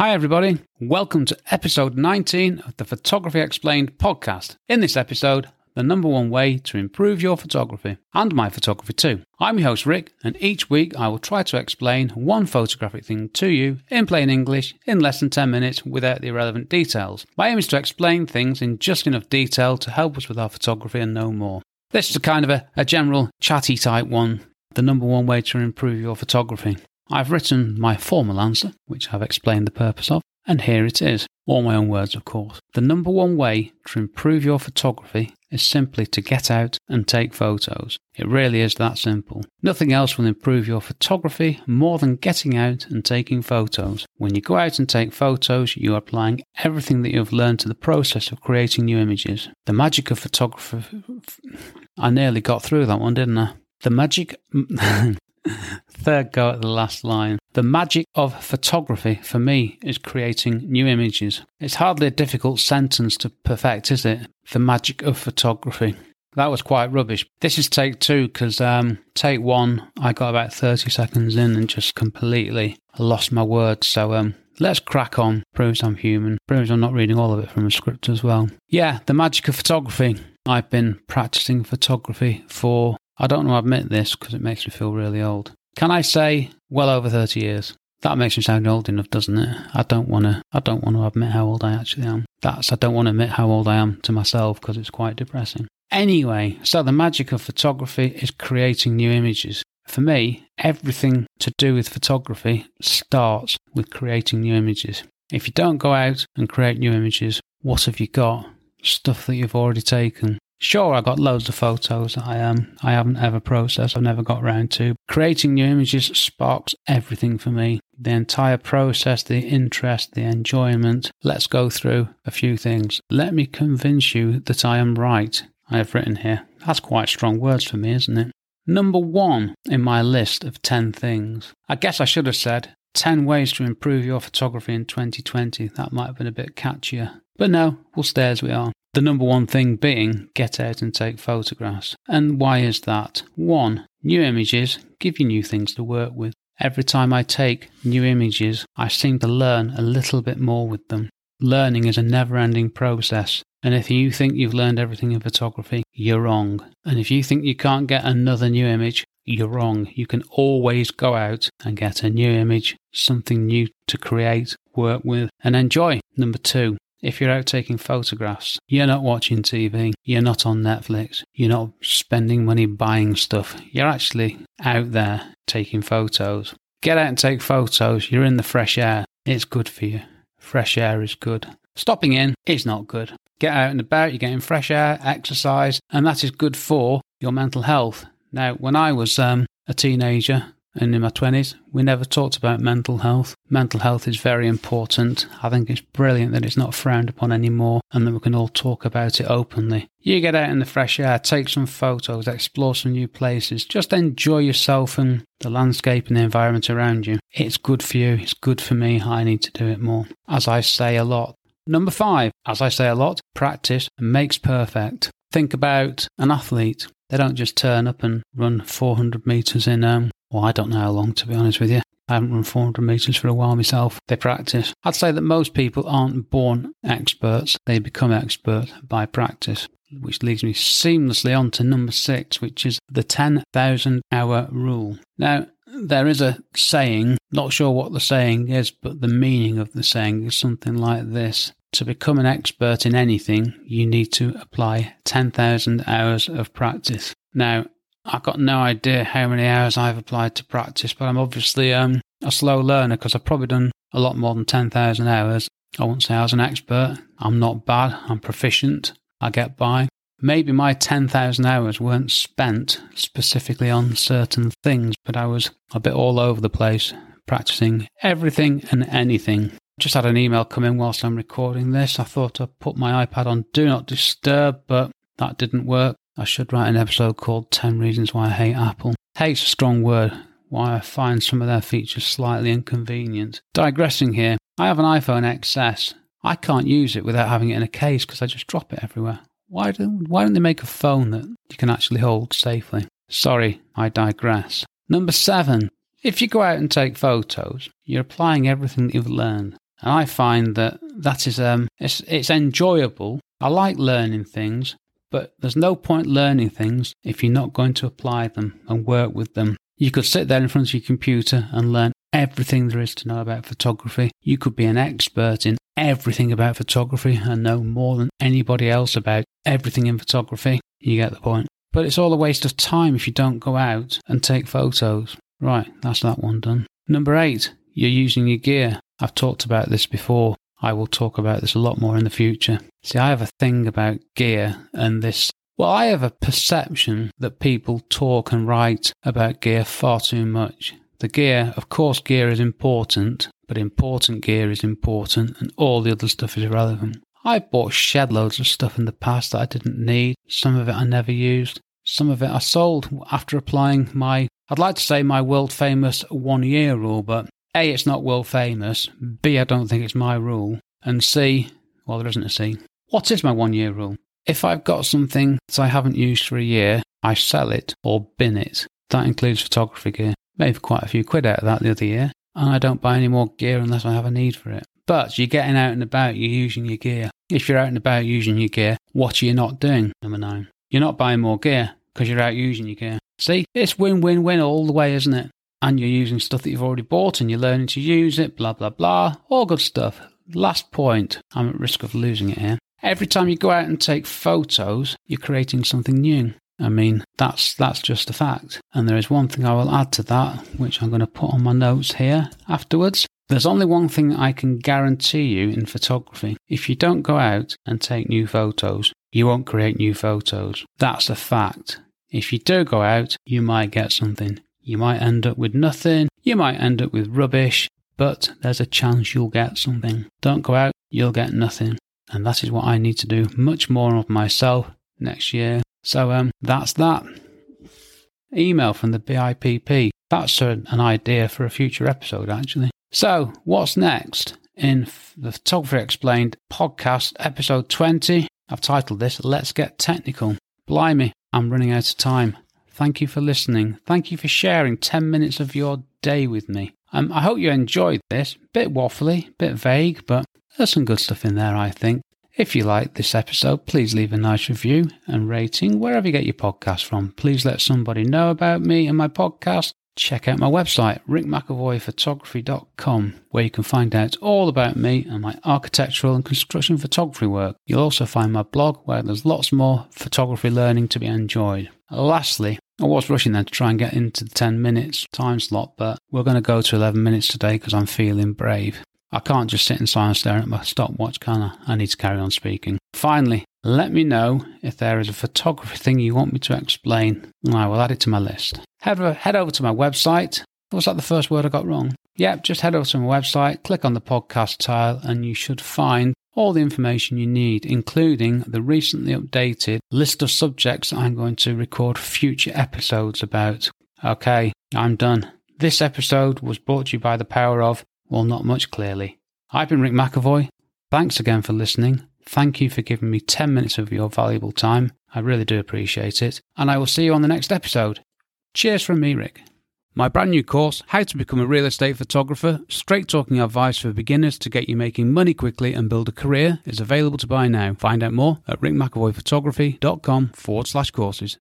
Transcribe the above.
Hi, everybody. Welcome to episode 19 of the Photography Explained podcast. In this episode, the number one way to improve your photography and my photography too. I'm your host, Rick, and each week I will try to explain one photographic thing to you in plain English in less than 10 minutes without the irrelevant details. My aim is to explain things in just enough detail to help us with our photography and no more. This is a kind of a, a general chatty type one, the number one way to improve your photography. I've written my formal answer, which I've explained the purpose of, and here it is. All my own words, of course. The number one way to improve your photography is simply to get out and take photos. It really is that simple. Nothing else will improve your photography more than getting out and taking photos. When you go out and take photos, you are applying everything that you've learned to the process of creating new images. The magic of photography. I nearly got through that one, didn't I? The magic. Third go at the last line. The magic of photography for me is creating new images. It's hardly a difficult sentence to perfect, is it? The magic of photography. That was quite rubbish. This is take two because um, take one, I got about 30 seconds in and just completely lost my words. So um, let's crack on. Proves I'm human. Proves I'm not reading all of it from a script as well. Yeah, the magic of photography. I've been practicing photography for I don't want to admit this because it makes me feel really old. Can I say well over 30 years? That makes me sound old enough, doesn't it? I don't want to. I don't want to admit how old I actually am. That's. I don't want to admit how old I am to myself because it's quite depressing. Anyway, so the magic of photography is creating new images. For me, everything to do with photography starts with creating new images. If you don't go out and create new images, what have you got? Stuff that you've already taken. Sure, I got loads of photos that I um I haven't ever processed. I've never got around to creating new images. Sparks everything for me. The entire process, the interest, the enjoyment. Let's go through a few things. Let me convince you that I am right. I have written here. That's quite strong words for me, isn't it? Number one in my list of 10 things. I guess I should have said 10 ways to improve your photography in 2020. That might have been a bit catchier. But no, we'll stay as we are. The number one thing being get out and take photographs. And why is that? One, new images give you new things to work with. Every time I take new images, I seem to learn a little bit more with them. Learning is a never ending process. And if you think you've learned everything in photography, you're wrong. And if you think you can't get another new image, you're wrong. You can always go out and get a new image, something new to create, work with, and enjoy. Number two, if you're out taking photographs, you're not watching TV, you're not on Netflix, you're not spending money buying stuff, you're actually out there taking photos. Get out and take photos, you're in the fresh air, it's good for you. Fresh air is good. Stopping in is not good. Get out and about, you're getting fresh air, exercise, and that is good for your mental health. Now, when I was um, a teenager, and in my 20s, we never talked about mental health. Mental health is very important. I think it's brilliant that it's not frowned upon anymore and that we can all talk about it openly. You get out in the fresh air, take some photos, explore some new places, just enjoy yourself and the landscape and the environment around you. It's good for you, it's good for me. I need to do it more. As I say a lot. Number five, as I say a lot, practice makes perfect. Think about an athlete. They don't just turn up and run 400 meters in um, well, I don't know how long, to be honest with you. I haven't run 400 metres for a while myself. They practice. I'd say that most people aren't born experts, they become expert by practice. Which leads me seamlessly on to number six, which is the 10,000 hour rule. Now, there is a saying, not sure what the saying is, but the meaning of the saying is something like this. To become an expert in anything, you need to apply 10,000 hours of practice. Now, I've got no idea how many hours I've applied to practice, but I'm obviously um, a slow learner because I've probably done a lot more than 10,000 hours. I won't say I was an expert. I'm not bad. I'm proficient. I get by. Maybe my 10,000 hours weren't spent specifically on certain things, but I was a bit all over the place practicing everything and anything. Just had an email come in whilst I'm recording this. I thought I'd put my iPad on Do Not Disturb, but that didn't work. I should write an episode called 10 Reasons Why I Hate Apple. Hate's a strong word, why I find some of their features slightly inconvenient. Digressing here, I have an iPhone XS. I can't use it without having it in a case because I just drop it everywhere. Why don't, why don't they make a phone that you can actually hold safely? Sorry, I digress. Number seven, if you go out and take photos, you're applying everything that you've learned. And I find that that is um it's it's enjoyable. I like learning things, but there's no point learning things if you're not going to apply them and work with them. You could sit there in front of your computer and learn everything there is to know about photography. You could be an expert in everything about photography and know more than anybody else about everything in photography. You get the point. But it's all a waste of time if you don't go out and take photos. Right, that's that one done. Number eight, you're using your gear. I've talked about this before. I will talk about this a lot more in the future. See, I have a thing about gear and this. Well, I have a perception that people talk and write about gear far too much. The gear, of course, gear is important, but important gear is important and all the other stuff is irrelevant. I bought shed loads of stuff in the past that I didn't need. Some of it I never used. Some of it I sold after applying my, I'd like to say my world famous one year rule, but A, it's not world famous. B, I don't think it's my rule. And C, well, there isn't a C. What is my one year rule? If I've got something that I haven't used for a year, I sell it or bin it. That includes photography gear. Made quite a few quid out of that the other year. And I don't buy any more gear unless I have a need for it. But you're getting out and about, you're using your gear. If you're out and about using your gear, what are you not doing? Number nine. You're not buying more gear because you're out using your gear. See, it's win win win all the way, isn't it? And you're using stuff that you've already bought and you're learning to use it, blah, blah, blah. All good stuff. Last point. I'm at risk of losing it here. Every time you go out and take photos, you're creating something new. I mean, that's that's just a fact. And there is one thing I will add to that, which I'm going to put on my notes here afterwards. There's only one thing I can guarantee you in photography. If you don't go out and take new photos, you won't create new photos. That's a fact. If you do go out, you might get something. You might end up with nothing. You might end up with rubbish, but there's a chance you'll get something. Don't go out, you'll get nothing. And that is what I need to do much more of myself next year. So um, that's that. Email from the BIPP. That's an idea for a future episode, actually. So, what's next? In the Photography Explained podcast, episode 20, I've titled this Let's Get Technical. Blimey, I'm running out of time. Thank you for listening. Thank you for sharing 10 minutes of your day with me. Um, I hope you enjoyed this. Bit waffly, bit vague, but there's some good stuff in there, I think. If you like this episode, please leave a nice review and rating wherever you get your podcast from. Please let somebody know about me and my podcast check out my website, rickmcavoyphotography.com, where you can find out all about me and my architectural and construction photography work. You'll also find my blog, where there's lots more photography learning to be enjoyed. Lastly, I was rushing then to try and get into the 10 minutes time slot, but we're going to go to 11 minutes today because I'm feeling brave. I can't just sit in silence staring at my stopwatch, can I? I need to carry on speaking. Finally, let me know if there is a photography thing you want me to explain, and I will add it to my list. Head over, head over to my website. Was that the first word I got wrong? Yep, just head over to my website, click on the podcast tile, and you should find all the information you need, including the recently updated list of subjects I'm going to record future episodes about. Okay, I'm done. This episode was brought to you by the power of, well, not much clearly. I've been Rick McAvoy. Thanks again for listening. Thank you for giving me 10 minutes of your valuable time. I really do appreciate it. And I will see you on the next episode. Cheers from me, Rick. My brand new course, How to Become a Real Estate Photographer, straight talking advice for beginners to get you making money quickly and build a career, is available to buy now. Find out more at rickmcavoyphotography.com forward slash courses.